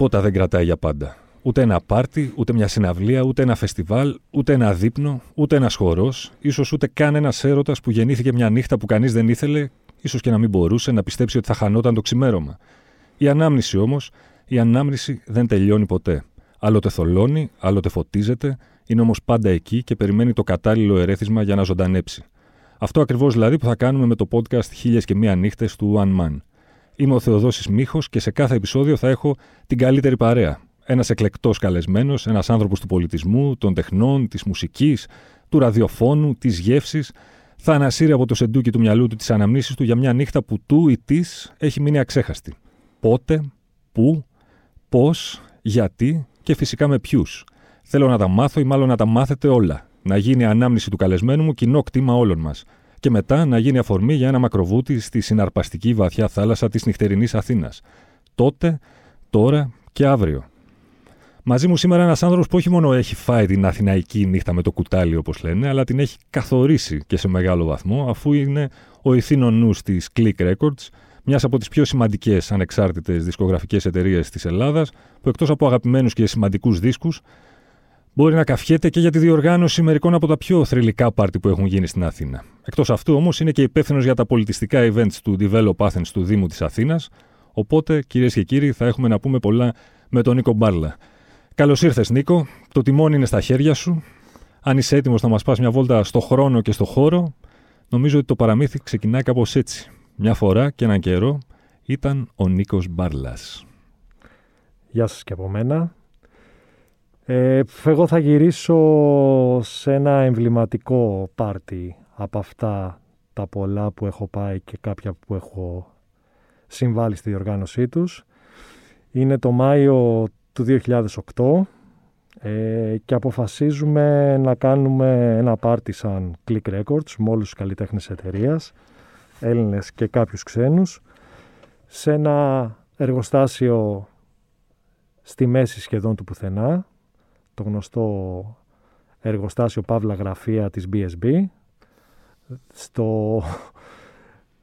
Τίποτα δεν κρατάει για πάντα. Ούτε ένα πάρτι, ούτε μια συναυλία, ούτε ένα φεστιβάλ, ούτε ένα δείπνο, ούτε ένας χορός, ίσως ούτε καν ένα έρωτας που γεννήθηκε μια νύχτα που κανείς δεν ήθελε, ίσως και να μην μπορούσε να πιστέψει ότι θα χανόταν το ξημέρωμα. Η ανάμνηση όμως, η ανάμνηση δεν τελειώνει ποτέ. Άλλοτε θολώνει, άλλοτε φωτίζεται, είναι όμως πάντα εκεί και περιμένει το κατάλληλο ερέθισμα για να ζωντανέψει. Αυτό ακριβώς δηλαδή που θα κάνουμε με το podcast Χίλιες και Μία Νύχτες του One Man. Είμαι ο Θεοδόσης Μίχος και σε κάθε επεισόδιο θα έχω την καλύτερη παρέα. Ένας εκλεκτός καλεσμένος, ένας άνθρωπος του πολιτισμού, των τεχνών, της μουσικής, του ραδιοφώνου, της γεύσης, θα ανασύρει από το σεντούκι του μυαλού του τις αναμνήσεις του για μια νύχτα που του ή της έχει μείνει αξέχαστη. Πότε, πού, πώς, γιατί και φυσικά με ποιους. Θέλω να τα μάθω ή μάλλον να τα μάθετε όλα. Να γίνει ανάμνηση του καλεσμένου μου κοινό κτήμα όλων μας. Και μετά να γίνει αφορμή για ένα μακροβούτι στη συναρπαστική βαθιά θάλασσα της νυχτερινής Αθήνας. Τότε, τώρα και αύριο. Μαζί μου σήμερα ένας άνθρωπος που όχι μόνο έχει φάει την αθηναϊκή νύχτα με το κουτάλι, όπως λένε, αλλά την έχει καθορίσει και σε μεγάλο βαθμό, αφού είναι ο ηθήνων νους της Click Records, μιας από τις πιο σημαντικές ανεξάρτητες δισκογραφικές εταιρείες της Ελλάδας, που εκτός από αγαπημένους και σημαντικούς δίσκους, μπορεί να καφιέται και για τη διοργάνωση μερικών από τα πιο θρηλυκά πάρτι που έχουν γίνει στην Αθήνα. Εκτός αυτού όμως είναι και υπεύθυνος για τα πολιτιστικά events του Develop Athens του Δήμου της Αθήνας. Οπότε, κυρίες και κύριοι, θα έχουμε να πούμε πολλά με τον Νίκο Μπάρλα. Καλώς ήρθες, Νίκο. Το τιμόνι είναι στα χέρια σου. Αν είσαι έτοιμος να μας πας μια βόλτα στο χρόνο και στο χώρο, νομίζω ότι το παραμύθι ξεκινάει κάπως έτσι. Μια φορά και έναν καιρό ήταν ο Νίκος Μπάρλας. Γεια σας και από μένα. Ε, εγώ θα γυρίσω σε ένα εμβληματικό πάρτι από αυτά τα πολλά που έχω πάει και κάποια που έχω συμβάλει στη διοργάνωσή τους. Είναι το Μάιο του 2008 ε, και αποφασίζουμε να κάνουμε ένα πάρτι σαν Click Records με όλους τους καλλιτέχνες εταιρείας, Έλληνες και κάποιους ξένους, σε ένα εργοστάσιο στη μέση σχεδόν του πουθενά, το γνωστό εργοστάσιο Παύλα Γραφεία της BSB, στο,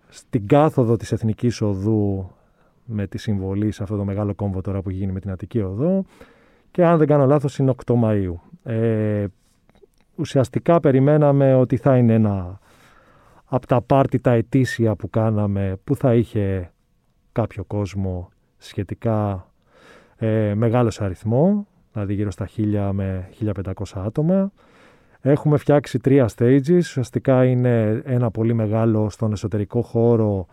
στην κάθοδο της Εθνικής Οδού με τη συμβολή σε αυτό το μεγάλο κόμβο τώρα που γίνει με την Αττική Οδό. Και αν δεν κάνω λάθος είναι 8 Μαΐου. Ε, ουσιαστικά περιμέναμε ότι θα είναι ένα από τα πάρτι τα ετήσια που κάναμε που θα είχε κάποιο κόσμο σχετικά ε, μεγάλος αριθμό, δηλαδή γύρω στα 1000 με 1500 άτομα. Έχουμε φτιάξει τρία stages, ουσιαστικά είναι ένα πολύ μεγάλο στον εσωτερικό χώρο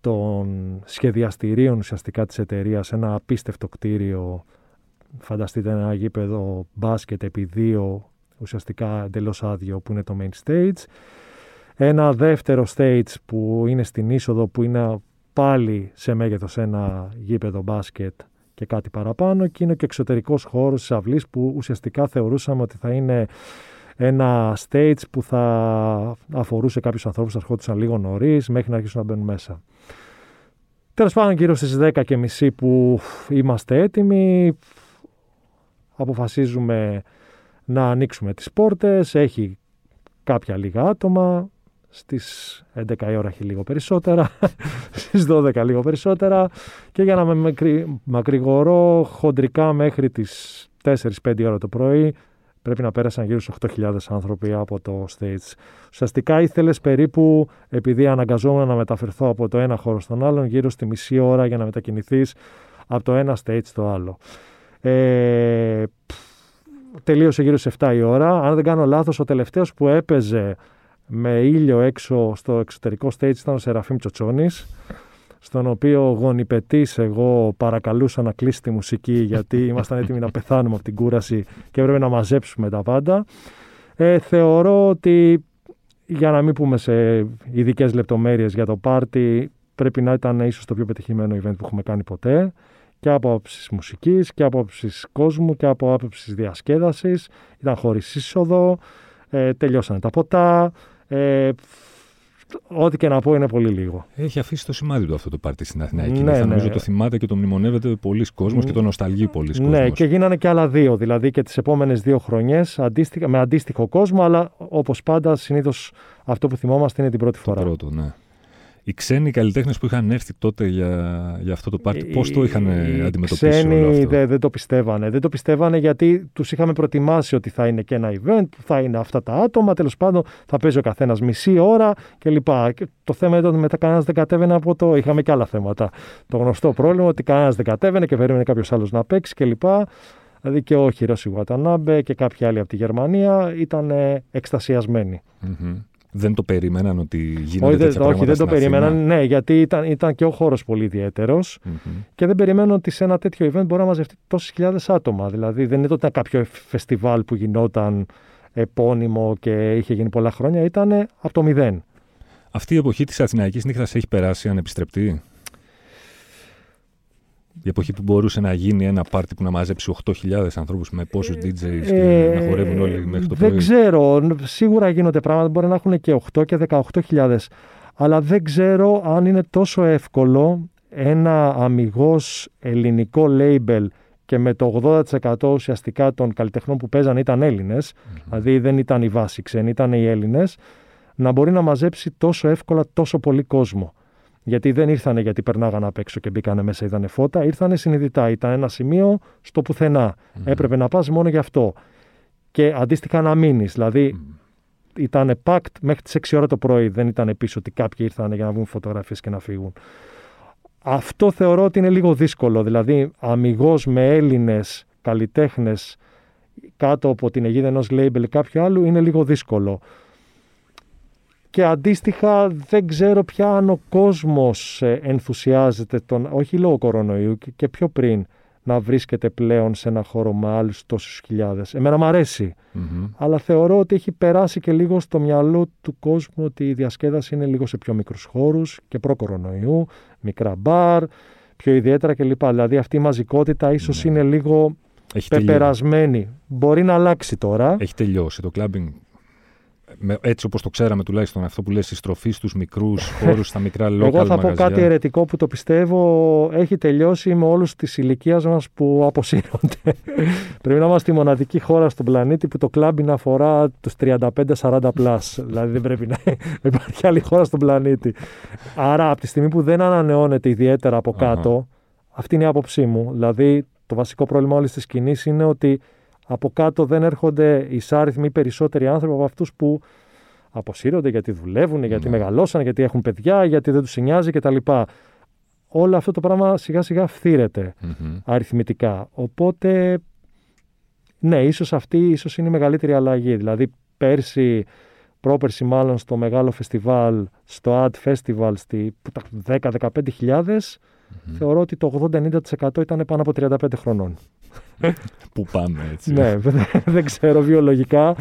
των σχεδιαστηρίων ουσιαστικά της εταιρείας, ένα απίστευτο κτίριο, φανταστείτε ένα γήπεδο μπάσκετ επί δύο, ουσιαστικά εντελώς άδειο που είναι το main stage. Ένα δεύτερο stage που είναι στην είσοδο που είναι πάλι σε μέγεθος ένα γήπεδο μπάσκετ και κάτι παραπάνω και είναι και εξωτερικός χώρος της αυλής που ουσιαστικά θεωρούσαμε ότι θα είναι ένα stage που θα αφορούσε κάποιους ανθρώπους που ερχόντουσαν λίγο νωρίς μέχρι να αρχίσουν να μπαίνουν μέσα. Τέλος πάντων γύρω στις 10 και μισή που είμαστε έτοιμοι αποφασίζουμε να ανοίξουμε τις πόρτες, έχει κάποια λίγα άτομα, στις 11 η ώρα έχει λίγο περισσότερα, στις 12 λίγο περισσότερα και για να με μακρηγορώ χοντρικά μέχρι τις 4-5 ώρα το πρωί πρέπει να πέρασαν γύρω στους 8.000 άνθρωποι από το stage. Ουσιαστικά ήθελες περίπου, επειδή αναγκαζόμουν να μεταφερθώ από το ένα χώρο στον άλλον, γύρω στη μισή ώρα για να μετακινηθείς από το ένα stage στο άλλο. Ε, τελείωσε γύρω στις 7 η ώρα. Αν δεν κάνω λάθος, ο τελευταίος που έπαιζε με ήλιο έξω στο εξωτερικό stage ήταν ο Σεραφείμ Τσοτσόνης στον οποίο γονιπετής εγώ παρακαλούσα να κλείσει τη μουσική γιατί ήμασταν έτοιμοι να πεθάνουμε από την κούραση και έπρεπε να μαζέψουμε τα πάντα. Ε, θεωρώ ότι για να μην πούμε σε ειδικές λεπτομέρειες για το πάρτι πρέπει να ήταν ίσως το πιο πετυχημένο event που έχουμε κάνει ποτέ και από άποψης μουσικής και από άποψης κόσμου και από άποψης διασκέδασης. Ήταν χωρίς είσοδο, ε, τελειώσανε τα ποτά, ε, ό,τι και να πω είναι πολύ λίγο. Έχει αφήσει το σημάδι του αυτό το πάρτι στην Αθηνά. Ναι, ναι. Νομίζω το θυμάται και το μνημονεύεται πολλοί κόσμος και το νοσταλγεί πολλοί κόσμος. Ναι, και γίνανε και άλλα δύο. Δηλαδή και τις επόμενες δύο χρονιές με αντίστοιχο κόσμο, αλλά όπως πάντα συνήθως αυτό που θυμόμαστε είναι την πρώτη φορά. Το πρώτο, ναι. Οι ξένοι καλλιτέχνες που είχαν έρθει τότε για, για αυτό το πάρτι, πώς το είχαν αντιμετωπίσει οι ξένοι όλο αυτό; Δεν, δεν το πιστεύανε. Δεν το πιστεύανε γιατί τους είχαμε προετοιμάσει ότι θα είναι και ένα event, που θα είναι αυτά τα άτομα. Τέλος πάντων, θα παίζει ο καθένας μισή ώρα κλπ. Και το θέμα ήταν ότι μετά κανένας δεν κατέβαινε από το. Είχαμε και άλλα θέματα. Το γνωστό πρόβλημα ότι κανένας δεν κατέβαινε και περίμενε κάποιος άλλος να παίξει κλπ. Δηλαδή και ο Χιρόση Γουατανάμπε και κάποιοι άλλοι από τη Γερμανία ήταν εκστασιασμένοι. Mm-hmm. Δεν το περίμεναν ότι γίνονται όχι, τέτοια όχι, δεν το Αθήνα. περίμεναν. Ναι, γιατί ήταν, ήταν και ο χώρος πολύ ιδιαίτερος Mm-hmm. και δεν περιμένουν ότι σε ένα τέτοιο event μπορεί να μαζευτεί τόσες χιλιάδες άτομα. Δηλαδή δεν ήταν ότι κάποιο φεστιβάλ που γινόταν επώνυμο και είχε γίνει πολλά χρόνια. Ήταν από το μηδέν. Αυτή η εποχή της Αθηναϊκής νύχτας έχει περάσει ανεπιστρεπτή; Η εποχή που μπορούσε να γίνει ένα πάρτι που να μαζέψει 8.000 ανθρώπους με πόσους DJs και Ε, να χορεύουν όλοι μέχρι το δεν πρωί. ξέρω. Σίγουρα γίνονται πράγματα. Μπορεί να έχουν και 8 και 18.000. Αλλά δεν ξέρω αν είναι τόσο εύκολο ένα αμυγός ελληνικό label και με το 80% ουσιαστικά των καλλιτεχνών που παίζαν ήταν Έλληνες, δηλαδή δεν ήταν οι βάση ξένοι, ήταν οι Έλληνες, να μπορεί να μαζέψει τόσο εύκολα τόσο πολύ κόσμο. Γιατί δεν ήρθανε γιατί περνάγαν απ' έξω και μπήκανε μέσα, είδανε φώτα, ήρθανε συνειδητά. Ήταν ένα σημείο στο πουθενά. Έπρεπε να πας μόνο γι' αυτό. Και αντίστοιχα να μείνεις. Δηλαδή ήταν packed μέχρι τις 6 ώρα το πρωί. Δεν ήταν πίσω ότι κάποιοι ήρθαν για να βγουν φωτογραφίες και να φύγουν. Αυτό θεωρώ ότι είναι λίγο δύσκολο. Δηλαδή, αμυγός με Έλληνες καλλιτέχνες κάτω από την αιγύδα ενός label ή κάποιου άλλου είναι λίγο δύσκολο. Και αντίστοιχα δεν ξέρω πια αν ο κόσμος ε, ενθουσιάζεται, τον, όχι λόγω κορονοϊού και, και πιο πριν, να βρίσκεται πλέον σε ένα χώρο με άλλους τόσους χιλιάδες. Εμένα μου αρέσει, Μμμ. αλλά θεωρώ ότι έχει περάσει και λίγο στο μυαλό του κόσμου ότι η διασκέδαση είναι λίγο σε πιο μικρούς χώρους και προ-κορονοϊού, μικρά μπαρ, πιο ιδιαίτερα κλπ. Δηλαδή αυτή η μαζικότητα ίσως Ναι. είναι λίγο Έχει, τελειώσει. πεπερασμένη. Μπορεί να αλλάξει τώρα. Έχει τελειώσει το κλάμπινγκ. Με, έτσι όπως το ξέραμε τουλάχιστον αυτό που λες η στροφή στους μικρούς χώρους, στα μικρά local Εγώ θα πω μαγαζιά. κάτι αιρετικό που το πιστεύω έχει τελειώσει με όλους της ηλικίας μας που αποσύρονται. Πρέπει να είμαστε η μοναδική χώρα στον πλανήτη που το κλάμπι αφορά τους 35-40 πλάς. δηλαδή δεν πρέπει να υπάρχει άλλη χώρα στον πλανήτη. Άρα από τη στιγμή που δεν ανανεώνεται ιδιαίτερα από Αχα. κάτω, αυτή είναι η άποψή μου. Δηλαδή το βασικό πρόβλημα όλης της σκηνής είναι ότι από κάτω δεν έρχονται εισάριθμοι ή περισσότεροι άνθρωποι από αυτούς που αποσύρονται γιατί δουλεύουν, γιατί Ναι. μεγαλώσαν, γιατί έχουν παιδιά, γιατί δεν τους νοιάζει κτλ. Όλο αυτό το πράγμα σιγά σιγά φθήρεται Μμμ. αριθμητικά. Οπότε, ναι, ίσως αυτή ίσως είναι η μεγαλύτερη αλλαγή. Δηλαδή, πέρσι, πρόπερσι μάλλον στο μεγάλο φεστιβάλ, στο Ad Festival, στη, που τα 10-15 χιλιάδες, θεωρώ ότι το 80-90% ήταν πάνω από 35 χρονών. Πού πάμε έτσι. ναι, δεν- δεν ξέρω βιολογικά.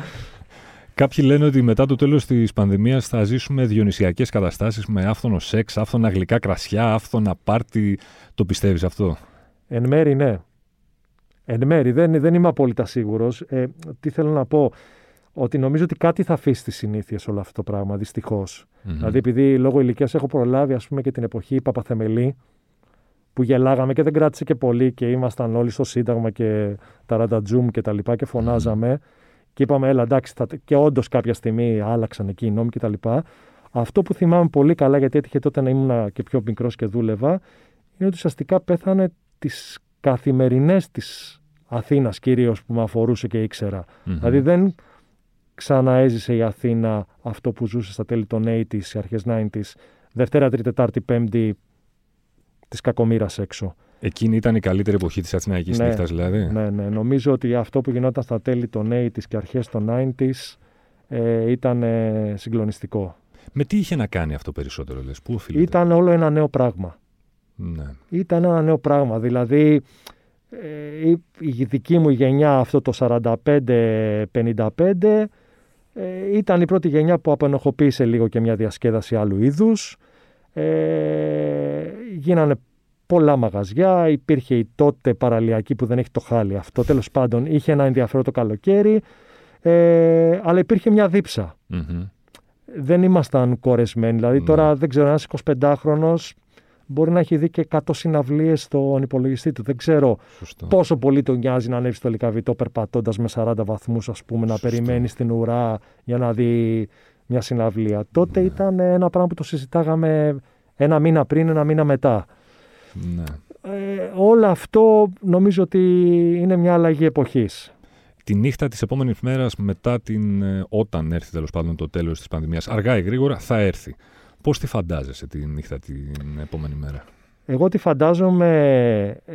Κάποιοι λένε ότι μετά το τέλος της πανδημίας θα ζήσουμε διονυσιακές καταστάσεις με άφθονο σεξ, άφθονα γλυκά κρασιά, άφθονα πάρτι. Το πιστεύεις αυτό; Εν μέρη ναι. Εν μέρη δεν, δεν είμαι απόλυτα σίγουρος. Ε, τι θέλω να πω, ότι νομίζω ότι κάτι θα αφήσει τις συνήθειες όλο αυτό το πράγμα, δυστυχώς. Μμμ. Δηλαδή επειδή λόγω ηλικίας έχω προλάβει ας πούμε και την εποχή Παπαθεμελή, που γελάγαμε και δεν κράτησε και πολύ και ήμασταν όλοι στο Σύνταγμα και τα ραντατζούμ και τα λοιπά και φωνάζαμε και είπαμε έλα εντάξει θα... και όντως κάποια στιγμή άλλαξαν εκεί οι νόμοι και τα λοιπά. Αυτό που θυμάμαι πολύ καλά γιατί έτυχε τότε να ήμουν και πιο μικρός και δούλευα είναι ότι ουσιαστικά πέθανε τις καθημερινές της Αθήνας κυρίως που με αφορούσε και ήξερα. Μμμ. Δηλαδή δεν ξαναέζησε η Αθήνα αυτό που ζούσε στα τέλη των 80s, αρχές 90s, Δευτέρα, Τρίτη, Τετάρτη, Πέμπτη της κακομήρας έξω. Εκείνη ήταν η καλύτερη εποχή της Αθηναϊκής Ναι, νύχτας δηλαδή. Ναι, ναι. Νομίζω ότι αυτό που γινόταν στα τέλη των 80s και αρχές των 90s ε, ήταν ε, συγκλονιστικό. Με τι είχε να κάνει αυτό περισσότερο λες, πού οφείλεται; Ήταν όλο ένα νέο πράγμα. Ναι. Ήταν ένα νέο πράγμα. Δηλαδή, ε, η, η δική μου γενιά, αυτό το 45-55, ε, ήταν η πρώτη γενιά που απενοχοποίησε λίγο και μια διασκέδαση άλλου είδους. Ε, γίνανε πολλά μαγαζιά, υπήρχε η τότε παραλιακή που δεν έχει το χάλι αυτό, τέλος πάντων είχε ένα ενδιαφέρον το καλοκαίρι, ε, αλλά υπήρχε μια δίψα. Μμμ. Δεν ήμασταν κορεσμένοι, δηλαδή Ναι. τώρα δεν ξέρω, ένας 25χρονος μπορεί να έχει δει και 100 συναυλίες στον υπολογιστή του. Δεν ξέρω Σωστό. πόσο πολύ τον νοιάζει να ανέβεις στο Λικαβιτό περπατώντας με 40 βαθμούς, ας πούμε, να Σωστό. περιμένεις στην ουρά για να δει μια συναυλία. Τότε Ναι. ήταν ένα πράγμα που το συζητάγαμε ένα μήνα πριν, ένα μήνα μετά. Ναι. Ε, όλο αυτό νομίζω ότι είναι μια αλλαγή εποχής. Τη νύχτα της επόμενης μέρας μετά την, ε, όταν έρθει τέλος πάντων το τέλος της πανδημίας, αργά ή γρήγορα θα έρθει. Πώς τη φαντάζεσαι τη νύχτα την επόμενη μέρα; Εγώ τι φαντάζομαι, ε,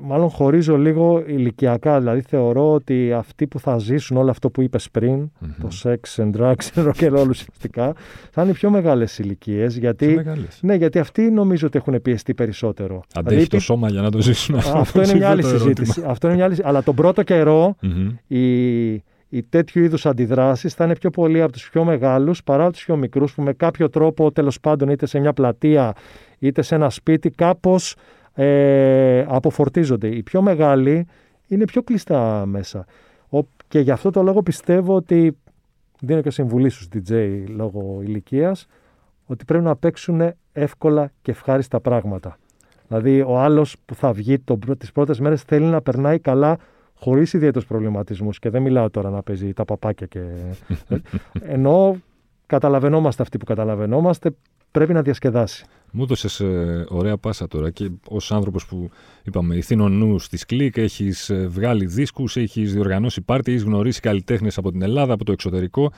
μάλλον χωρίζω λίγο ηλικιακά, δηλαδή θεωρώ ότι αυτοί που θα ζήσουν όλο αυτό που είπες πριν, το sex and drugs and rock and roll ουσιαστικά, θα είναι οι πιο μεγάλες ηλικίες. Γιατί, μεγάλες. ναι, γιατί αυτοί νομίζω ότι έχουν πιεστεί περισσότερο. Αντέχει Δηλαδή, το σώμα για να το ζήσουν αυτό. αυτό είναι μια άλλη το ερώτημα. συζήτηση. Αυτό είναι μια άλλη... Αλλά τον πρώτο καιρό Μμμ. οι, οι τέτοιου είδους αντιδράσεις θα είναι πιο πολύ από τους πιο μεγάλους παρά από τους πιο μικρούς που με κάποιο τρόπο τέλος πάντων είτε σε μια πλατεία είτε σε ένα σπίτι κάπως ε, αποφορτίζονται. Οι πιο μεγάλοι είναι πιο κλειστά μέσα. Ο, και γι' αυτό το λόγο πιστεύω ότι δίνω και συμβουλή στους DJ λόγω ηλικίας ότι πρέπει να παίξουν εύκολα και ευχάριστα πράγματα. Δηλαδή ο άλλος που θα βγει το, τις πρώτες μέρες θέλει να περνάει καλά χωρίς ιδιαίτερους προβληματισμούς και δεν μιλάω τώρα να παίζει τα παπάκια και... Ενώ καταλαβαίνόμαστε αυτοί που καταλαβαίνόμαστε πρέπει να διασκεδάσει. Μου έδωσες ωραία πάσα τώρα και ως άνθρωπος που είπαμε ηθήνων νους στη Κλικ, έχεις βγάλει δίσκους, έχεις διοργανώσει πάρτι, έχεις γνωρίσει καλλιτέχνες από την Ελλάδα, από το εξωτερικό.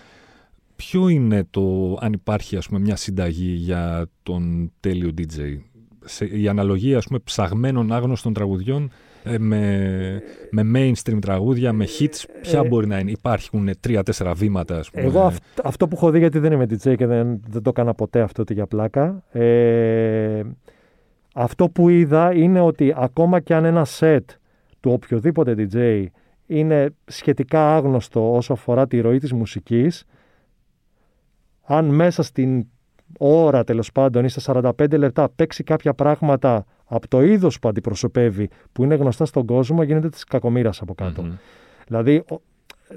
Ποιο είναι το, αν υπάρχει ας πούμε, μια συνταγή για τον τέλειο DJ, σε, η αναλογία ας πούμε, ψαγμένων άγνωστων τραγουδιών ε, με, με mainstream τραγούδια, με hits, ποια Ε, μπορεί να είναι; Υπάρχουν τρία-τέσσερα βήματα, ας πούμε. Εγώ αυ- αυτό που έχω δει, γιατί δεν είμαι DJ και δεν, δεν το έκανα ποτέ αυτό ότι για πλάκα. Ε, αυτό που είδα είναι ότι ακόμα και αν ένα set του οποιοδήποτε DJ είναι σχετικά άγνωστο όσο αφορά τη ροή της μουσικής, αν μέσα στην ώρα τέλος πάντων ή στα 45 λεπτά παίξει κάποια πράγματα από το είδος που αντιπροσωπεύει, που είναι γνωστά στον κόσμο, γίνεται της κακομήρας από κάτω. Μμμ. Δηλαδή, ο-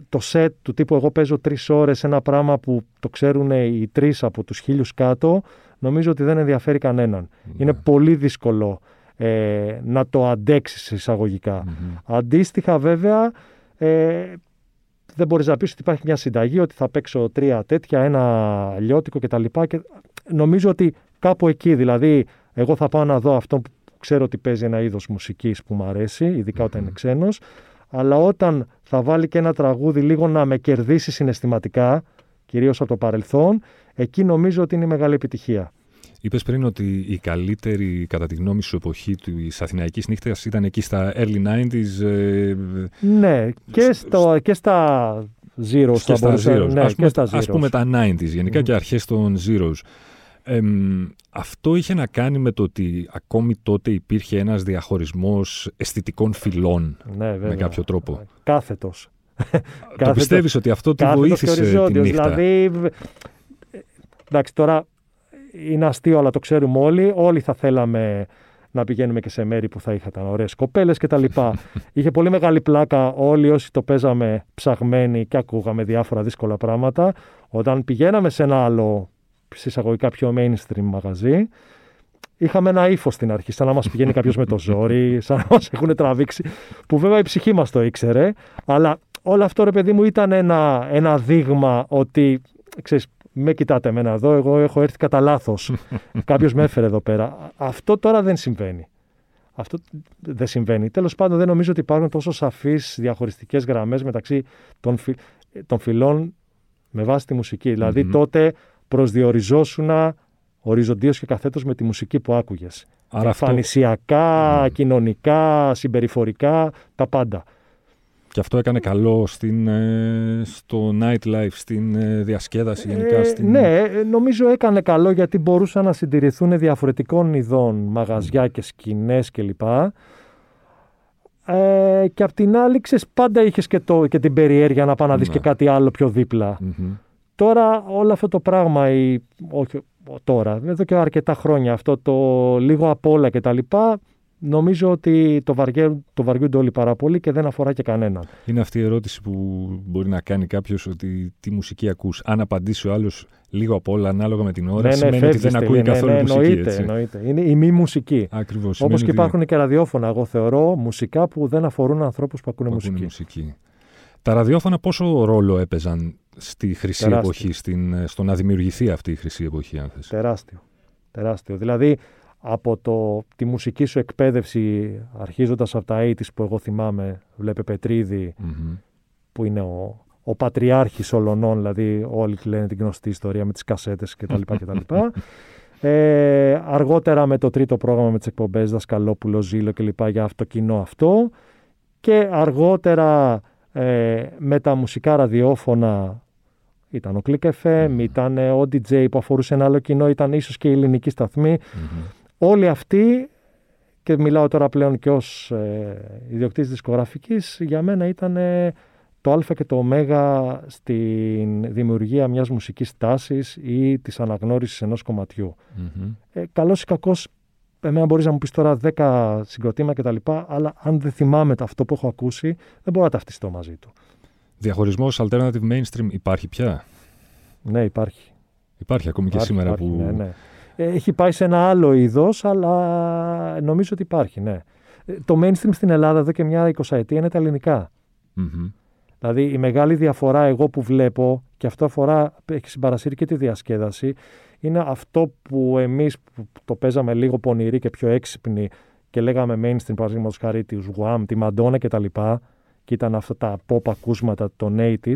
το σετ του τύπου εγώ παίζω τρεις ώρες ένα πράγμα που το ξέρουν οι τρεις από τους χίλιους κάτω, νομίζω ότι δεν ενδιαφέρει κανέναν. Είναι πολύ δύσκολο ε, να το αντέξεις εισαγωγικά. Μμμ. Αντίστοιχα, βέβαια, ε, δεν μπορείς να πεις ότι υπάρχει μια συνταγή, ότι θα παίξω τρία τέτοια, ένα λιώτικο κτλ. Και νομίζω ότι κάπου εκεί, δηλαδή, εγώ θα πάω να δω αυτό που ξέρω ότι παίζει ένα είδος μουσικής που μου αρέσει, ειδικά όταν είναι ξένος, αλλά όταν θα βάλει και ένα τραγούδι λίγο να με κερδίσει συναισθηματικά, κυρίως από το παρελθόν, εκεί νομίζω ότι είναι η μεγάλη επιτυχία. Είπες πριν ότι η καλύτερη, κατά τη γνώμη σου, εποχή της Αθηναϊκής νύχτας ήταν εκεί στα early 90s. Ε, Ναι, και, στο, και στα Zeros και θα στα μπορούσα- Zeros. Ναι, ας, και πούμε, στα ας Zeros. πούμε τα 90s, γενικά Μμμ. και αρχές των Zeros. Εμ, αυτό είχε να κάνει με το ότι ακόμη τότε υπήρχε ένας διαχωρισμός αισθητικών φυλών Ναι, βέβαια. με κάποιο τρόπο. Κάθετος. Το Κάθετος- πιστεύεις ότι αυτό τη Κάθετος και βοήθησε τη οριζόντιος. νύχτα; Δηλαδή, β- εντάξει, τώρα είναι αστείο, αλλά το ξέρουμε όλοι. Όλοι θα θέλαμε να πηγαίνουμε και σε μέρη που θα είχαν ωραίες κοπέλες κτλ. Είχε πολύ μεγάλη πλάκα όλοι όσοι το παίζαμε ψαγμένοι και ακούγαμε διάφορα δύσκολα πράγματα. Όταν πηγαίναμε σε ένα άλλο συσσαγωγικά πιο mainstream μαγαζί, είχαμε ένα ύφο στην αρχή, σαν να μας πηγαίνει κάποιος με το ζόρι, σαν να μας έχουν τραβήξει. Που βέβαια η ψυχή μας το ήξερε, αλλά όλο αυτό ρε παιδί μου ήταν ένα, ένα δείγμα ότι ξέρεις, με κοιτάτε εμένα εδώ, εγώ έχω έρθει κατά λάθος. Κάποιος με έφερε εδώ πέρα. Αυτό τώρα δεν συμβαίνει. Αυτό δεν συμβαίνει. Τέλος πάντων, δεν νομίζω ότι υπάρχουν τόσο σαφείς διαχωριστικές γραμμές μεταξύ των, φυ... των φυλών με βάση τη μουσική. Δηλαδή, Μμμ. τότε προσδιοριζόσουν οριζοντίως και καθέτως με τη μουσική που άκουγες. Άρα αυτό, Εμφανισιακά, Μμ. κοινωνικά, συμπεριφορικά, τα πάντα. και αυτό έκανε καλό στην, ε, στο nightlife, στην ε, διασκέδαση γενικά. Ε, στην... Ναι, ε, νομίζω έκανε καλό γιατί μπορούσαν να συντηρηθούν διαφορετικών ειδών μαγαζιά και σκηνές κλπ. Ε, και απ' την άλλη, ξέρεις, πάντα είχες και, το, και την περιέργεια να πάει να δεις Ναι. και κάτι άλλο πιο δίπλα. Μμμ. Τώρα όλο αυτό το πράγμα, η, όχι τώρα, εδώ και αρκετά χρόνια, αυτό το λίγο απ' όλα και τα λοιπά, νομίζω ότι το, βαριέ, το βαριούνται όλοι πάρα πολύ και δεν αφορά και κανέναν. Είναι αυτή η ερώτηση που μπορεί να κάνει κάποιος ότι τι μουσική ακούς. Αν απαντήσει ο άλλος λίγο απ' όλα ανάλογα με την ώρα, σημαίνει ότι Ναι, φεύγεις δεν στη ακούει λίνια. καθόλου ναι, μουσική. εννοείται, έτσι. εννοείται. Είναι η μη μουσική. Ακριβώς. Όπως σημαίνει και ότι υπάρχουν και ραδιόφωνα, εγώ θεωρώ, μουσικά που δεν αφορούν ανθρώπους που ακούνε που μουσική. ακούνε μουσική. Τα ραδιόφωνα πόσο ρόλο έπαιζαν στη χρυσή Τεράστιο. εποχή, στην, στο να δημιουργηθεί αυτή η χρυσή εποχή, αν θες; Τεράστιο. Τεράστιο. Δηλαδή, από το, τη μουσική σου εκπαίδευση, αρχίζοντας από τα 80's που εγώ θυμάμαι, βλέπε Πετρίδη, που είναι ο, ο πατριάρχης ολονών, δηλαδή όλοι λένε την γνωστή ιστορία με τις κασέτες κτλ. κτλ. ε, αργότερα με το τρίτο πρόγραμμα με τις εκπομπές Δασκαλόπουλο, Ζήλο κλπ. για αυτό κοινό αυτό και αργότερα ε, με τα μουσικά ραδιόφωνα ήταν ο Click FM, ήταν ο DJ που αφορούσε ένα άλλο κοινό, ήταν ίσως και η ελληνική σταθμή. Όλοι αυτοί, και μιλάω τώρα πλέον και ως ε, ιδιοκτήτης δισκογραφικής, για μένα ήταν το α και το ω στην δημιουργία μιας μουσικής τάσης ή της αναγνώρισης ενός κομματιού. Mm-hmm. Ε, καλός ή κακός, εμένα μπορείς να μου πεις τώρα 10 συγκροτήματα κτλ. Αλλά αν δεν θυμάμαι αυτό που έχω ακούσει, δεν μπορώ να ταυτιστώ μαζί του. Διαχωρισμός alternative mainstream υπάρχει πια; Ναι, υπάρχει. Υπάρχει ακόμη και σήμερα που... Ναι, ναι. Έχει πάει σε ένα άλλο είδος, αλλά νομίζω ότι υπάρχει, ναι. Ε, το mainstream στην Ελλάδα εδώ και μια εικοσαετία είναι τα ελληνικά. Mm-hmm. Δηλαδή η μεγάλη διαφορά εγώ που βλέπω και αυτό αφορά, έχει συμπαρασύρει και τη διασκέδαση, είναι αυτό που εμείς που το παίζαμε λίγο πονηροί και πιο έξυπνοι και λέγαμε mainstream παραδείγματος χάρη της Wham, τη Madonna και τα λοιπά και ήταν αυτά τα pop ακούσματα των 80's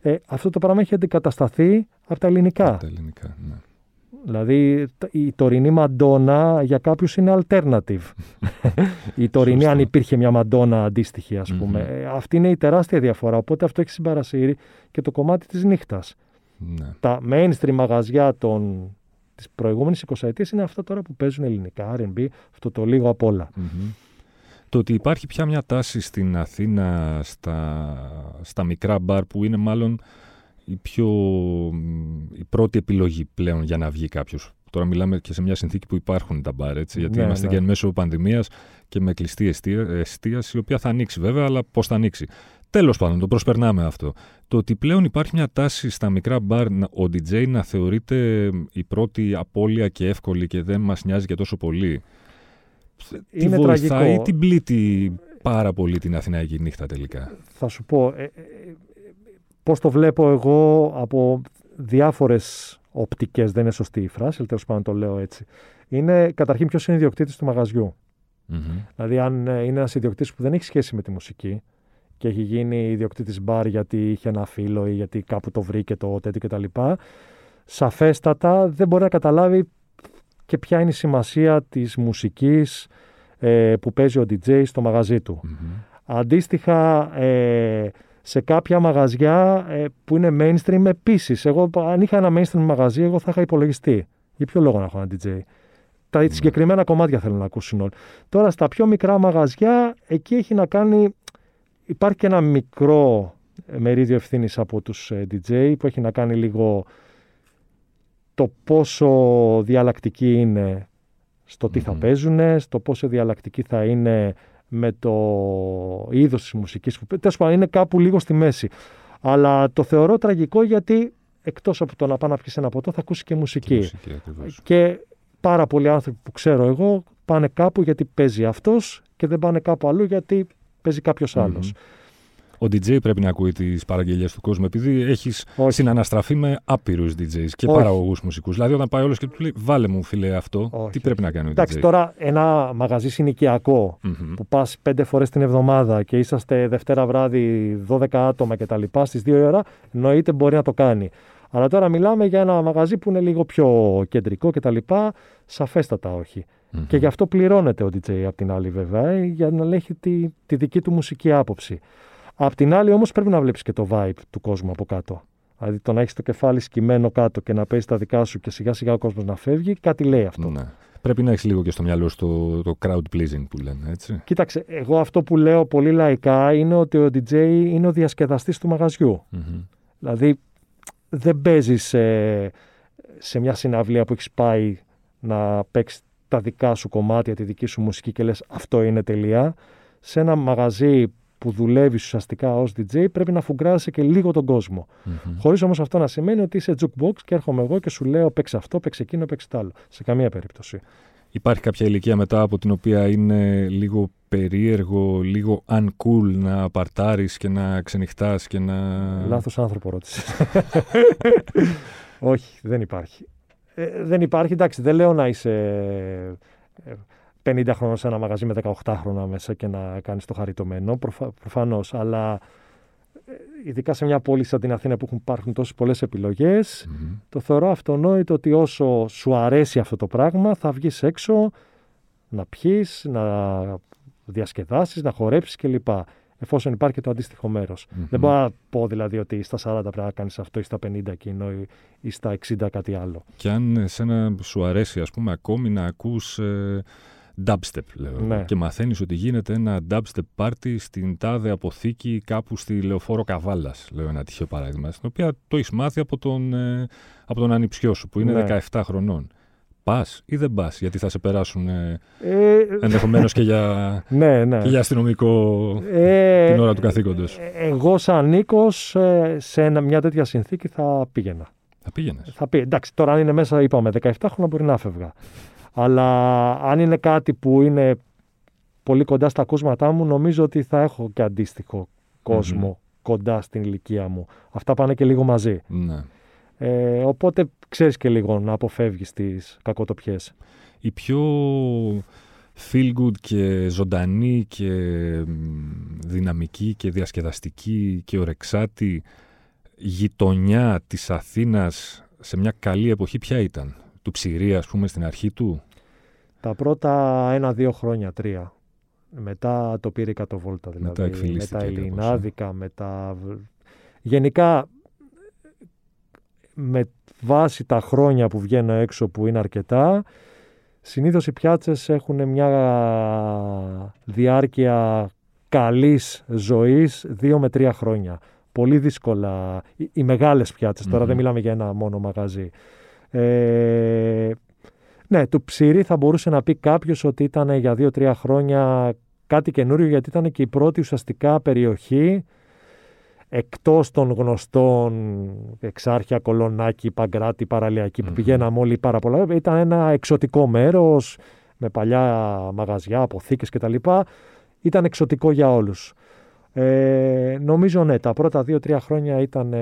ε, αυτό το πράγμα έχει αντικατασταθεί από τα ελληνικά. Από τα ελληνικά, ναι. Δηλαδή η τωρινή μαντόνα για κάποιους είναι alternative. η τωρινή αν υπήρχε μια μαντόνα αντίστοιχη ας πούμε. Ε, αυτή είναι η τεράστια διαφορά. Οπότε αυτό έχει συμπαρασύρει και το κομμάτι της νύχτας. Ναι. Τα mainstream μαγαζιά των, της προηγούμενης 20 ετίας είναι αυτά τώρα που παίζουν ελληνικά, R&B, αυτό το λίγο απ' όλα. Το ότι υπάρχει πια μια τάση στην Αθήνα στα, στα μικρά μπαρ που είναι μάλλον η, πιο, η πρώτη επιλογή πλέον για να βγει κάποιος. Τώρα μιλάμε και σε μια συνθήκη που υπάρχουν τα μπαρ, έτσι, γιατί ναι, είμαστε ναι. και εν μέσω πανδημίας και με κλειστή εστίαση, η οποία θα ανοίξει βέβαια, αλλά πώς θα ανοίξει. Τέλος πάντων, το προσπερνάμε αυτό. Το ότι πλέον υπάρχει μια τάση στα μικρά μπαρ ο DJ να θεωρείται η πρώτη απώλεια και εύκολη και δεν μας νοιάζει και τόσο πολύ. Είναι τι βοηθάει τραγικό. ή την πλήττει πάρα πολύ την Αθηναϊκή νύχτα τελικά. Θα σου πω, ε, ε, Πώς το βλέπω εγώ από διάφορες οπτικές, δεν είναι σωστή η φράση, αλλά τέλος πάντων το λέω έτσι. Είναι καταρχήν ποιος είναι ιδιοκτήτης του μαγαζιού. Mm-hmm. Δηλαδή αν ε, είναι ένας ιδιοκτήτης που δεν έχει σχέση με τη μουσική και έχει γίνει ιδιοκτήτης μπαρ γιατί είχε ένα φίλο ή γιατί κάπου το βρήκε το τέτοιο κτλ. Σαφέστατα δεν μπορεί να καταλάβει και ποια είναι η σημασία της μουσικής ε, που παίζει ο DJ στο μαγαζί του. Mm-hmm. Αντίστοιχα, ε, σε κάποια μαγαζιά ε, που είναι mainstream επίσης. Εγώ, αν είχα ένα mainstream μαγαζί, εγώ θα είχα υπολογιστή. Για ποιο λόγο να έχω ένα DJ. Τα ναι. συγκεκριμένα κομμάτια θέλω να ακούσουν όλοι. Τώρα στα πιο μικρά μαγαζιά, εκεί έχει να κάνει. Υπάρχει και ένα μικρό μερίδιο ευθύνης από τους ε, DJ που έχει να κάνει λίγο το πόσο διαλλακτική είναι στο τι θα παίζουν, στο πόσο διαλλακτική θα είναι με το είδος της μουσικής που τέλος πάντων είναι κάπου λίγο στη μέση. Αλλά το θεωρώ τραγικό γιατί εκτός από το να πάει να πιεις ένα ποτό θα ακούσεις και μουσική. Και, πάρα πολλοί άνθρωποι που ξέρω εγώ πάνε κάπου γιατί παίζει αυτός και δεν πάνε κάπου αλλού γιατί παίζει κάποιος άλλος. Ο DJ πρέπει να ακούει τις παραγγελίες του κόσμου, επειδή έχει συναναστραφεί με άπειρους DJs και παραγωγούς μουσικούς. Δηλαδή, όταν πάει όλος και του λέει, Βάλε μου, φίλε, αυτό, τι πρέπει να κάνει ο Εντάξει, τώρα ένα μαγαζί συνοικιακό που πας πέντε φορές την εβδομάδα και είσαστε Δευτέρα βράδυ 12 άτομα κτλ. Στις 2 ώρα, εννοείται μπορεί να το κάνει. Αλλά τώρα μιλάμε για ένα μαγαζί που είναι λίγο πιο κεντρικό κτλ. Σαφέστατα όχι. Και γι' αυτό πληρώνεται ο DJ από την άλλη βέβαια, για να έχει τη, τη δική του μουσική άποψη. Απ' την άλλη, όμως, πρέπει να βλέπεις και το vibe του κόσμου από κάτω. Δηλαδή, το να έχεις το κεφάλι σκυμμένο κάτω και να παίζεις τα δικά σου και σιγά σιγά ο κόσμος να φεύγει, κάτι λέει αυτό. Ναι. Πρέπει να έχεις λίγο και στο μυαλό σου το, το crowd pleasing που λένε, έτσι. Κοίταξε, εγώ αυτό που λέω πολύ λαϊκά είναι ότι ο DJ είναι ο διασκεδαστής του μαγαζιου Δηλαδή, δεν παίζεις σε, σε μια συναυλία που έχεις πάει να παίξεις τα δικά σου κομμάτια, τη δική σου μουσική και λες αυτό είναι τελεία. Σε ένα μαγαζί που δουλεύεις ουσιαστικά ως DJ πρέπει να φουγκράζεσαι και λίγο τον κόσμο. Mm-hmm. Χωρίς όμως αυτό να σημαίνει ότι είσαι jukebox και έρχομαι εγώ και σου λέω παίξε αυτό, παίξε εκείνο, παίξε το άλλο. Σε καμία περίπτωση. Υπάρχει κάποια ηλικία μετά από την οποία είναι λίγο περίεργο, λίγο uncool να παρτάρεις και να ξενυχτάς και να... Λάθος άνθρωπο ρώτησες. Όχι, δεν υπάρχει. Ε, δεν υπάρχει, εντάξει, δεν λέω να είσαι 50 χρόνια σε ένα μαγαζί με 18 χρόνια μέσα και να κάνεις το χαριτωμένο, προφα, προφανώς, αλλά ειδικά σε μια πόλη σαν την Αθήνα που υπάρχουν τόσες πολλές το θεωρώ αυτονόητο ότι όσο σου αρέσει αυτό το πράγμα θα βγεις έξω να πιείς, να διασκεδάσεις, να χορέψεις κλπ. Εφόσον υπάρχει το αντίστοιχο Δεν μπορώ να πω δηλαδή ότι στα 40 πρέπει να κάνεις αυτό ή στα 50 εκείνο ή στα 60 κάτι άλλο. Και αν εσένα σου αρέσει ας πούμε ακόμη να ακούς ε, dubstep λέω, ναι. και μαθαίνεις ότι γίνεται ένα dubstep party στην τάδε αποθήκη κάπου στη Λεωφόρο Καβάλας, λέω ένα τυχαίο παράδειγμα, στην οποία το έχεις μάθει από τον, ε, από τον ανιψιό σου που είναι ναι. 17 χρονών. Πας ή δεν πας, γιατί θα σε περάσουν ε, ε ενδεχομένως και, για, ναι, ναι. και για αστυνομικό ε, την ώρα του καθήκοντος. Ε, εγώ, σαν Νίκος, σε μια τέτοια συνθήκη θα πήγαινα. Θα πήγαινες. Θα πει, εντάξει, τώρα αν είναι μέσα, είπαμε 17 χρόνια μπορεί να φεύγα. Αλλά αν είναι κάτι που είναι πολύ κοντά στα ακούσματά μου, νομίζω ότι θα έχω και αντίστοιχο κοντά στην ηλικία μου. Αυτά πάνε και λίγο μαζί. Ναι. Ε, οπότε ξέρεις και λίγο να αποφεύγεις τις κακοτοπιές. Η πιο feel good και ζωντανή και δυναμική και διασκεδαστική και ορεξάτη γειτονιά της Αθήνας σε μια καλή εποχή ποια ήταν; Του Ψηρή ας πούμε στην αρχή του; Τα πρώτα ένα-δύο χρόνια, τρία. Μετά το πήρε το βόλτα δηλαδή. Μετά με τα Ελληνάδικα, με τα... Γενικά με βάση τα χρόνια που βγαίνω έξω που είναι αρκετά, συνήθως οι πιάτσες έχουν μια διάρκεια καλής ζωής δύο με τρία χρόνια. Πολύ δύσκολα. Οι, μεγάλες τώρα δεν μιλάμε για ένα μόνο μαγαζί. Ε, ναι, του ψήρι θα μπορούσε να πει κάποιος ότι ήταν για δύο-τρία χρόνια κάτι καινούριο γιατί ήταν και η πρώτη ουσιαστικά περιοχή εκτός των γνωστών Εξάρχεια, Κολονάκι, Παγκράτη, Παραλιακή που πηγαίναμε όλοι πάρα πολλά. Ήταν ένα εξωτικό μέρος με παλιά μαγαζιά, αποθήκες κτλ. Ήταν εξωτικό για όλους. Ε, νομίζω ναι, τα πρώτα δύο-τρία χρόνια ήταν,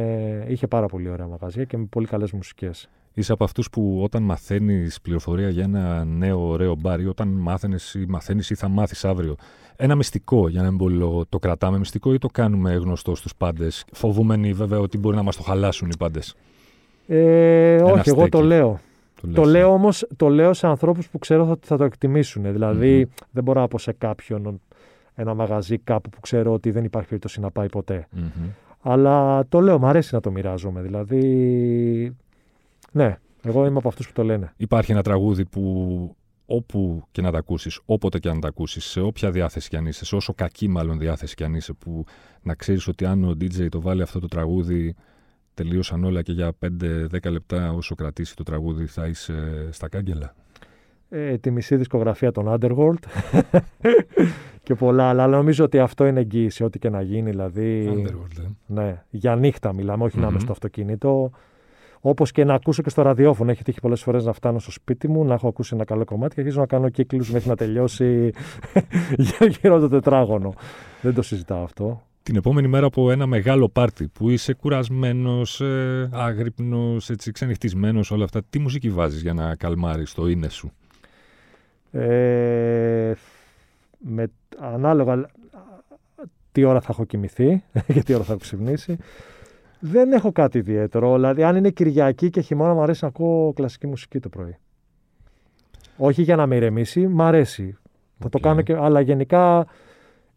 είχε πάρα πολύ ωραία μαγαζιά και με πολύ καλές μουσικές. Είσαι από αυτούς που όταν μαθαίνεις πληροφορία για ένα νέο ωραίο μπαρ ή όταν μάθαινες ή μαθαίνεις ή θα μάθεις αύριο. Ένα μυστικό, για να μην πω λόγο, το κρατάμε μυστικό ή το κάνουμε γνωστό στους πάντες, φοβούμενοι βέβαια ότι μπορεί να μας το χαλάσουν οι πάντες; Ε, όχι, εγώ το λέω. Το, το λέω όμως το λέω σε ανθρώπους που ξέρω ότι θα το εκτιμήσουν. Δηλαδή, δεν μπορώ να πω σε κάποιον ένα μαγαζί κάπου που ξέρω ότι δεν υπάρχει περίπτωση να πάει Αλλά το λέω, μου αρέσει να το μοιράζομαι. Δηλαδή, ναι, εγώ είμαι από αυτούς που το λένε. Υπάρχει ένα τραγούδι που όπου και να τα ακούσεις, όποτε και να τα ακούσεις, σε όποια διάθεση κι αν είσαι, σε όσο κακή μάλλον διάθεση κι αν είσαι, που να ξέρεις ότι αν ο DJ το βάλει αυτό το τραγούδι, τελείωσαν όλα και για 5-10 λεπτά όσο κρατήσει το τραγούδι θα είσαι στα κάγκελα. Ε, τη μισή δισκογραφία των Underworld και πολλά άλλα. Αλλά νομίζω ότι αυτό είναι εγγύηση, ό,τι και να γίνει. Δηλαδή, Underworld, ε. ναι, για νύχτα μιλάμε, όχι να είμαι στο αυτοκίνητο. Όπως και να ακούσω και στο ραδιόφωνο. Έχει τύχει πολλές φορές να φτάνω στο σπίτι μου, να έχω ακούσει ένα καλό κομμάτι και αρχίζω να κάνω κύκλους μέχρι να τελειώσει γύρω το τετράγωνο. Δεν το συζητάω αυτό. Την επόμενη μέρα από ένα μεγάλο πάρτι που είσαι κουρασμένος, ε, άγρυπνος, ξενυχτισμένος, όλα αυτά, τι μουσική βάζεις για να καλμάρεις το είναι σου; Ε, με, ανάλογα τι ώρα θα έχω κοιμηθεί και τι ώρα θα έχω ξυπνήσει. Δεν έχω κάτι ιδιαίτερο. Δηλαδή, αν είναι Κυριακή και χειμώνα, μου αρέσει να ακούω κλασική μουσική το πρωί. Όχι για να με ηρεμήσει, μ' αρέσει. Θα το κάνω και. Αλλά γενικά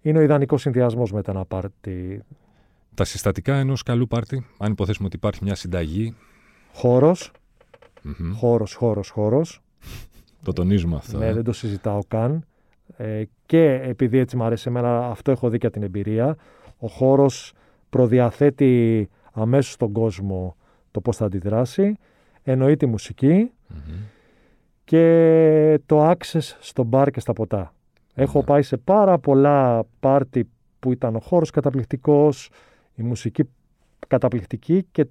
είναι ο ιδανικός συνδυασμός με ένα πάρτι. Τα συστατικά ενός καλού πάρτι, αν υποθέσουμε ότι υπάρχει μια συνταγή. Χώρος. Χώρος, χώρος, χώρος. το τονίζουμε αυτό. Ναι, ε. δεν το συζητάω καν. Ε, και επειδή έτσι μου αρέσει εμένα, αυτό έχω δει και την εμπειρία. Ο χώρος προδιαθέτει αμέσως στον κόσμο το πώς θα αντιδράσει, εννοεί τη μουσικη και το access στο μπαρ και στα ποτα Έχω πάει σε πάρα πολλά πάρτι που ήταν ο χώρος καταπληκτικός, η μουσική καταπληκτική και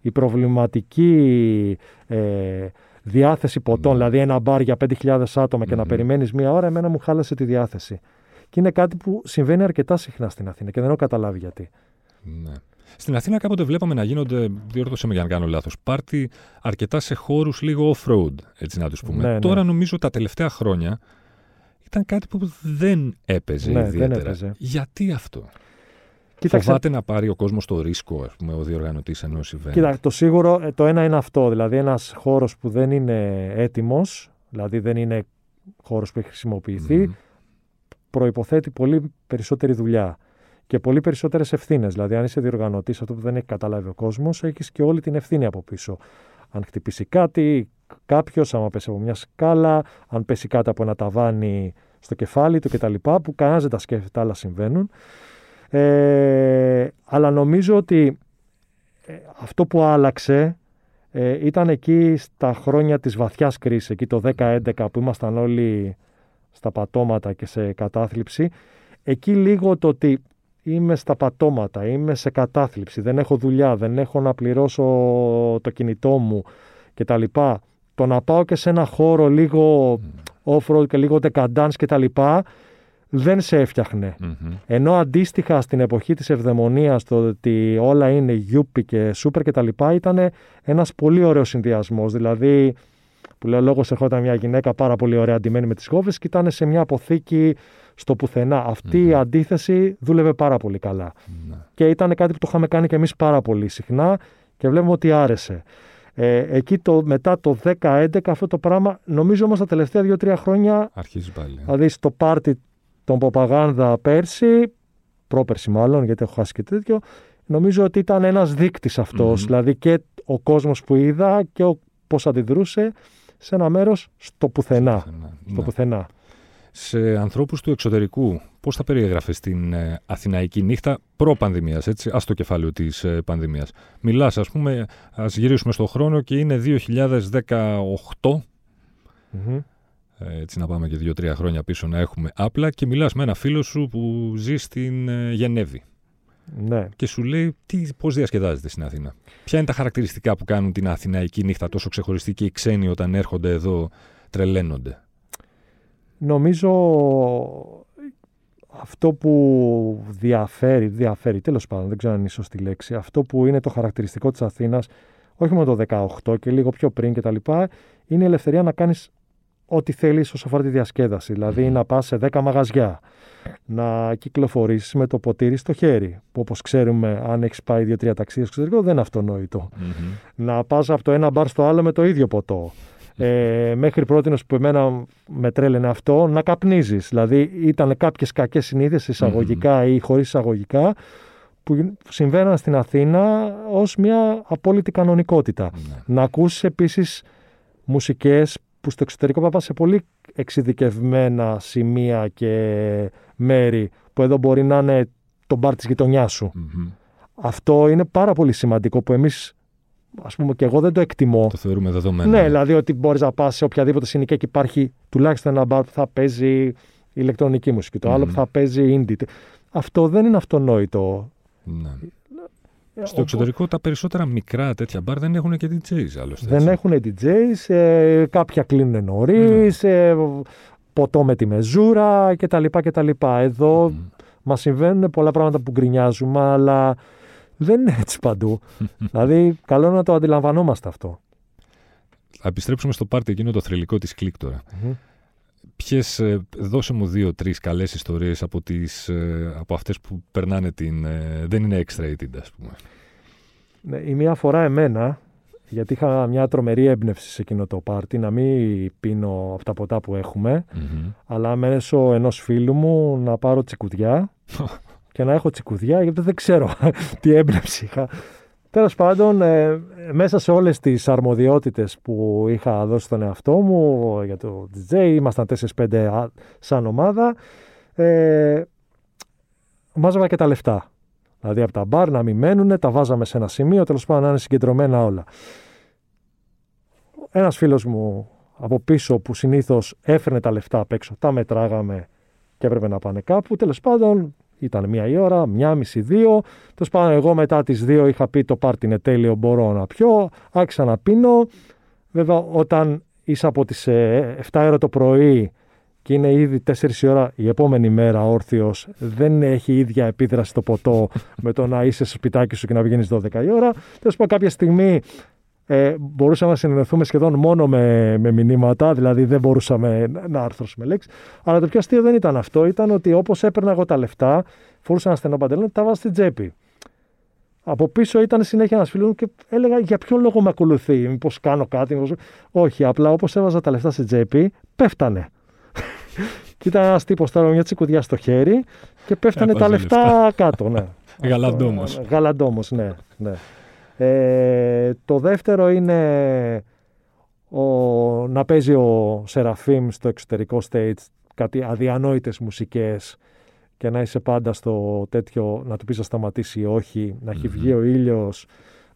η, προβληματική ε, διάθεση ποτών, δηλαδή ένα μπαρ για 5.000 άτομα και να περιμένεις μία ώρα, εμένα μου χάλασε τη διάθεση. Και είναι κάτι που συμβαίνει αρκετά συχνά στην Αθήνα και δεν έχω καταλάβει γιατί. Ναι. Στην Αθήνα κάποτε βλέπαμε να γίνονται, διόρθωσε με για να κάνω λάθος, πάρτι αρκετά σε χώρους λίγο off-road, έτσι να τους πούμε. Ναι, ναι. Τώρα νομίζω τα τελευταία χρόνια ήταν κάτι που δεν έπαιζε Ναι, ιδιαίτερα. δεν έπαιζε. Γιατί αυτό; Κοίταξε, Φοβάται να πάρει ο κόσμος το ρίσκο, ας πούμε, ο διοργανωτής ενός event. Κοίτα, το σίγουρο, ε, το ένα είναι αυτό. Δηλαδή, ένας χώρος που δεν είναι έτοιμος, δηλαδή δεν είναι χώρος που έχει χρησιμοποιηθεί, Μμμ. προποθέτει πολύ περισσότερη δουλειά και πολύ περισσότερες ευθύνες. Δηλαδή, αν είσαι διοργανωτής, αυτό που δεν έχει καταλάβει ο κόσμος, έχεις και όλη την ευθύνη από πίσω. Αν χτυπήσει κάτι, κάποιος, άμα πέσει από μια σκάλα, αν πέσει κάτι από ένα ταβάνι στο κεφάλι του κτλ. που κανένας δεν τα σκέφτεται, αλλά συμβαίνουν. Ε, αλλά νομίζω ότι ε, αυτό που άλλαξε ε, ήταν εκεί στα χρόνια της βαθιάς κρίσης, εκεί το 10-11 που ήμασταν όλοι στα πατώματα και σε κατάθλιψη. Εκεί λίγο το ότι είμαι στα πατώματα, είμαι σε κατάθλιψη, δεν έχω δουλειά, δεν έχω να πληρώσω το κινητό μου κτλ. Το να πάω και σε ένα χώρο λίγο off-road και λίγο decadence κτλ. δεν σε έφτιαχνε. Μμμ. Ενώ αντίστοιχα στην εποχή της ευδαιμονίας το ότι όλα είναι γιούπι και σούπερ και τα λοιπά ήταν ένας πολύ ωραίος συνδυασμός. Δηλαδή που λέω λόγος ερχόταν μια γυναίκα πάρα πολύ ωραία αντιμένη με τις γόβες και ήταν σε μια αποθήκη στο πουθενά. Αυτή η Μμμ. αντίθεση δούλευε πάρα πολύ καλά. Ναι. Και ήταν κάτι που το είχαμε κάνει και εμείς πάρα πολύ συχνά και βλέπουμε ότι άρεσε. Ε, εκεί το, μετά το 10-11 αυτό το πράγμα νομίζω όμως τα τελευταία 2-3 χρόνια Αρχίζει πάλι. Δηλαδή στο πάρτι των Ποπαγάνδα πέρσι, πρόπερσι μάλλον, γιατί έχω χάσει και τέτοιο, νομίζω ότι ήταν ένας δείκτης αυτός. Μμμ. Δηλαδή και ο κόσμος που είδα και ο, πώς αντιδρούσε σε ένα μέρος στο πουθενά. Ναι. Στο πουθενά. Σε ανθρώπους του εξωτερικού, πώς θα περιέγραφες την ε, Αθηναϊκή νύχτα προ-πανδημίας, έτσι, ας το κεφάλαιο της ε, πανδημίας. Μιλάς, ας πούμε, ας γυρίσουμε στον χρόνο και είναι 2018. Μμμ. ε, Έτσι να πάμε και δύο-τρία χρόνια πίσω να έχουμε άπλα και μιλάς με ένα φίλο σου που ζει στην ε, Γενέβη Ναι. και σου λέει τι, πώς διασκεδάζεται στην Αθήνα; Ποια είναι τα χαρακτηριστικά που κάνουν την Αθηναϊκή νύχτα τόσο ξεχωριστή και οι ξένοι όταν έρχονται εδώ τρελαίνονται; Νομίζω αυτό που διαφέρει, διαφέρει τέλος πάντων, δεν ξέρω αν είναι η σωστή λέξη, αυτό που είναι το χαρακτηριστικό της Αθήνας, όχι μόνο το 18 και λίγο πιο πριν κτλ., είναι η ελευθερία να κάνεις ό,τι θέλεις όσο αφορά τη διασκέδαση. Δηλαδή Μμμ. να πας σε 10 μαγαζιά, να κυκλοφορήσεις με το ποτήρι στο χέρι, που όπως ξέρουμε αν έχεις πάει 2-3 ταξίδια στο εξωτερικό δεν είναι αυτονόητο. Να πας από το ένα μπαρ στο άλλο με το ίδιο ποτό. Ε, μέχρι πρώτη που εμένα με τρέλαινε αυτό, να καπνίζεις. Δηλαδή ήταν κάποιες κακές συνήθειες εισαγωγικά ή χωρίς εισαγωγικά που συμβαίναν στην Αθήνα ως μια απόλυτη κανονικότητα. Ναι. Να ακούσεις επίσης μουσικές που στο εξωτερικό θα πας σε πολύ εξειδικευμένα σημεία και μέρη που εδώ μπορεί να είναι το μπαρ της γειτονιάς σου. Μμμ. Αυτό είναι πάρα πολύ σημαντικό που εμείς, ας πούμε και εγώ δεν το εκτιμώ. Το θεωρούμε δεδομένο. Ναι, δηλαδή ότι μπορείς να πας σε οποιαδήποτε συνοικία και υπάρχει τουλάχιστον ένα μπαρ που θα παίζει ηλεκτρονική μουσική, το άλλο Μμμ. που θα παίζει indie. Αυτό δεν είναι αυτονόητο. Ναι. Ε, Στο ο- εξωτερικό τα περισσότερα μικρά τέτοια μπαρ δεν έχουν και DJs άλλωστε. Δεν έτσι. έχουν DJs, ε, κάποια κλείνουν νωρίς, ε, ποτό με τη μεζούρα κτλ. κτλ. Εδώ Μμμ. μας συμβαίνουν πολλά πράγματα που γκρινιάζουμε, αλλά δεν είναι έτσι παντού. δηλαδή, καλό είναι να το αντιλαμβανόμαστε αυτό. Θα επιστρέψουμε στο πάρτι εκείνο το θρηλυκό της κλικ τώρα. Μμμ. Ποιες, ε, δώσε μου δύο-τρεις καλές ιστορίες από, τις, ε, από αυτές που περνάνε την... ε, δεν είναι X-rated, ας πούμε. Ναι, η μία φορά εμένα, γιατί είχα μια τρομερή έμπνευση σε εκείνο το πάρτι, να μην πίνω από τα ποτά που έχουμε, Μμμ. αλλά μέσω ενός φίλου μου να πάρω τσικουδιά και να έχω τσικουδιά, γιατί δεν ξέρω τι έμπνευση είχα. Τέλος πάντων, ε, μέσα σε όλες τις αρμοδιότητες που είχα δώσει στον εαυτό μου για το DJ, ήμασταν 4-5 α- σαν ομάδα, ε, μάζευα και τα λεφτά. Δηλαδή από τα μπαρ να μην μένουν, τα βάζαμε σε ένα σημείο, τέλος πάντων να είναι συγκεντρωμένα όλα. Ένας φίλος μου από πίσω που συνήθως έφερνε τα λεφτά απ' έξω, τα μετράγαμε και έπρεπε να πάνε κάπου. Τέλος πάντων ήταν μία η ώρα, μία μισή, δύο. Τέλος πάντων εγώ μετά τις δύο είχα πει το πάρτι είναι τέλειο, μπορώ να πιω. Άρχισα να πίνω. Βέβαια όταν είσαι από τις ε, 7 ώρα το πρωί και είναι ήδη 4 η ώρα η επόμενη μέρα όρθιος, δεν έχει ίδια επίδραση το ποτό με το να είσαι στο σπιτάκι σου και να βγαίνεις 12 η ώρα. Τέλος πάντων, κάποια στιγμή ε, μπορούσαμε να συνεννοηθούμε σχεδόν μόνο με, με μηνύματα, δηλαδή δεν μπορούσαμε να άρθρωσουμε λέξεις. Αλλά το πιο αστείο δεν ήταν αυτό, ήταν ότι όπως έπαιρνα εγώ τα λεφτά, φορούσα ένα στενό παντελόνι, τα βάζα στην τσέπη. Από πίσω ήταν συνέχεια ένας φίλος και έλεγα για ποιο λόγο με ακολουθεί, Μήπως κάνω κάτι. Μήπως... Όχι, απλά όπως έβαζα τα λεφτά στην τσέπη, πέφτανε. και ήταν ένας τύπος τώρα με μια τσικουδιά στο χέρι και πέφτανε τα λεφτά, κάτω. Ναι. Γαλαντόμος. Γαλαντόμος, ναι. ναι. Ε, το δεύτερο είναι ο, να παίζει ο Σεραφείμ στο εξωτερικό stage κάτι αδιανόητες μουσικές και να είσαι πάντα στο τέτοιο, να του πεις να σταματήσει ή όχι, να έχει βγει ο ήλιος,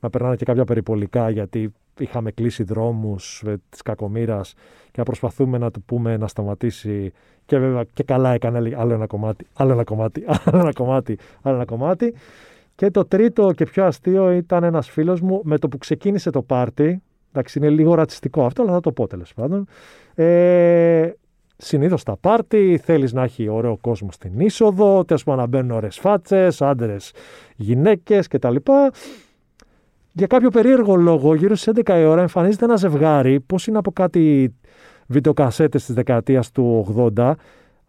να περνάνε και κάποια περιπολικά γιατί είχαμε κλείσει δρόμους ε, της κακομήρας και να προσπαθούμε να του πούμε να σταματήσει και βέβαια και καλά έκανε άλλο ένα κομμάτι, άλλο ένα κομμάτι, άλλο ένα κομμάτι, άλλο ένα κομμάτι. Και το τρίτο και πιο αστείο ήταν ένας φίλος μου με το που ξεκίνησε το πάρτι, εντάξει είναι λίγο ρατσιστικό αυτό αλλά θα το πω τέλος πάντων, ε, Συνήθως στα πάρτι θέλεις να έχει ωραίο κόσμο στην είσοδο, τέλος πάντων να μπαίνουν ωραίες φάτσες, άντρες, γυναίκες κτλ. Για κάποιο περίεργο λόγο, γύρω στις 11 η ώρα εμφανίζεται ένα ζευγάρι, πώς είναι από κάτι βιντεοκασέτες της δεκαετίας του 80,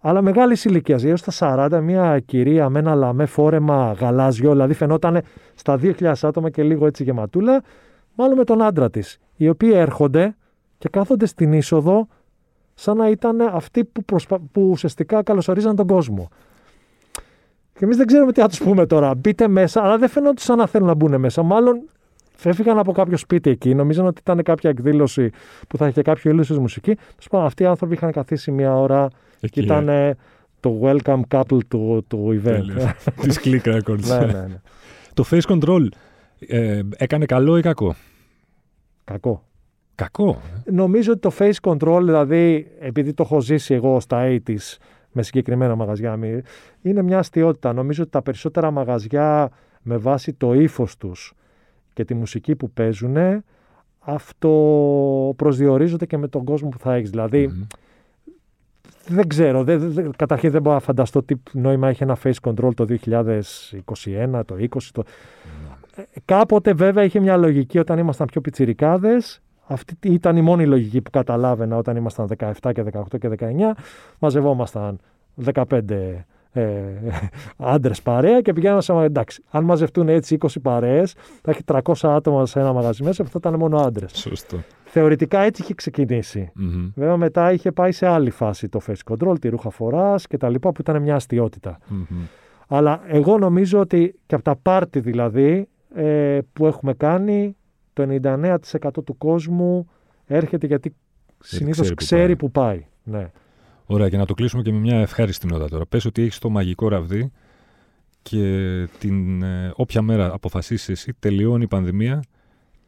αλλά μεγάλης ηλικίας, γύρω στα 40, μια κυρία με ένα λαμέ φόρεμα γαλάζιο, δηλαδή φαινόταν στα 2.000 άτομα και λίγο έτσι γεματούλα, μάλλον με τον άντρα της, οι οποίοι έρχονται και κάθονται στην είσοδο σαν να ήταν αυτοί που, προσπα... που ουσιαστικά καλωσορίζαν τον κόσμο. Και εμείς δεν ξέρουμε τι θα τους πούμε τώρα. Μπείτε μέσα, αλλά δεν φαίνονται σαν να θέλουν να μπουν μέσα. Μάλλον φεύγαν από κάποιο σπίτι εκεί. Νομίζαν ότι ήταν κάποια εκδήλωση που θα είχε κάποιο ήλιο μουσική. Του αυτοί οι άνθρωποι είχαν καθίσει μία ώρα εκεί, και ήταν ε. το welcome couple του, του event. Της Click Records. ναι, ναι, ναι. Το face control ε, έκανε καλό ή κακό; Κακό. Κακό. Ε. Νομίζω ότι το face control, δηλαδή, επειδή το έχω ζήσει εγώ στα 80s με συγκεκριμένα μαγαζιά, είναι μια αστείωτητα. Νομίζω ότι τα περισσότερα μαγαζιά με βάση το ύφος τους και τη μουσική που παίζουν, αυτό προσδιορίζονται και με τον κόσμο που θα έχεις. δηλαδη δεν ξέρω. Δεν, καταρχήν δεν μπορώ να φανταστώ τι νόημα έχει ένα face control το 2021, το 2020. Το... Ε, κάποτε βέβαια είχε μια λογική όταν ήμασταν πιο πιτσιρικάδες αυτή ήταν η μόνη λογική που καταλάβαινα όταν ήμασταν 17 και 18 και 19. Μαζευόμασταν 15 ε, άντρες παρέα και πηγαίναμε σε εντάξει. Αν μαζευτούν έτσι 20 παρέες, θα έχει 300 άτομα σε ένα μαγαζί μέσα που θα ήταν μόνο άντρες. Σωστό. Θεωρητικά έτσι είχε ξεκινήσει. Mm-hmm. Βέβαια μετά είχε πάει σε άλλη φάση το face control, τη ρούχα φοράς και τα λοιπά που ήταν μια αστείωτητα. Mm-hmm. Αλλά εγώ νομίζω ότι και από τα πάρτι δηλαδή ε, που έχουμε κάνει το 99% του κόσμου έρχεται γιατί συνήθως ξέρει, ξέρει, που πάει. Ναι. Ωραία, και να το κλείσουμε και με μια ευχάριστη νότα τώρα. Πες ότι έχεις το μαγικό ραβδί και την, ε, όποια μέρα αποφασίσεις εσύ τελειώνει η πανδημία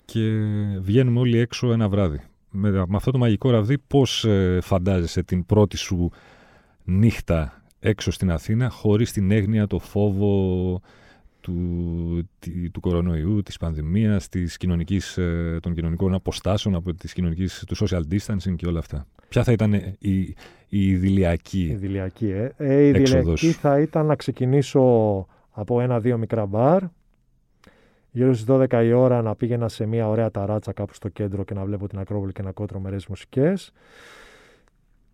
και βγαίνουμε όλοι έξω ένα βράδυ. Με, με αυτό το μαγικό ραβδί πώς ε, φαντάζεσαι την πρώτη σου νύχτα έξω στην Αθήνα χωρίς την έγνοια, το φόβο, του, του κορονοϊού, της πανδημίας, της κοινωνικής, ε, των κοινωνικών αποστάσεων, από της κοινωνικής, του social distancing και όλα αυτά; Ποια θα ήταν η, η ιδηλιακή Η ιδηλιακή, ε. ε η ιδηλιακή θα ήταν να ξεκινήσω από ένα-δύο μικρά μπαρ, γύρω στις 12 η ώρα να πήγαινα σε μια ωραία ταράτσα κάπου στο κέντρο και να βλέπω την Ακρόβολη και να κότρο μερές μουσικές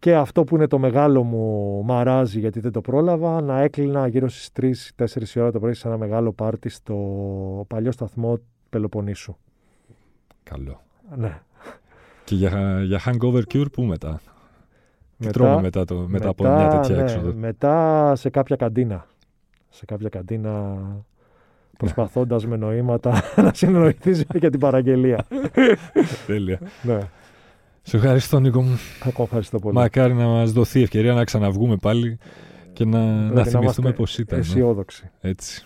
και αυτό που είναι το μεγάλο μου μαράζι γιατί δεν το πρόλαβα, να έκλεινα γύρω στις 3-4 η ώρα το πρωί σε ένα μεγάλο πάρτι στο παλιό σταθμό Πελοποννήσου. Καλό. Ναι. Και για, για hangover cure πού μετά; Τι τρώμε μετά, το, μετά, μετά από μια τέτοια ναι, έξοδο; Μετά σε κάποια καντίνα. Σε κάποια καντίνα προσπαθώντας με νοήματα να συνεννοηθείς για την παραγγελία. Τέλεια. ναι. Σε ευχαριστώ, Νίκο μου. Εγώ ευχαριστώ πολύ. Μακάρι να μας δοθεί ευκαιρία να ξαναβγούμε πάλι και να, να θυμηθούμε πώ ήταν. Αισιόδοξοι. Έτσι.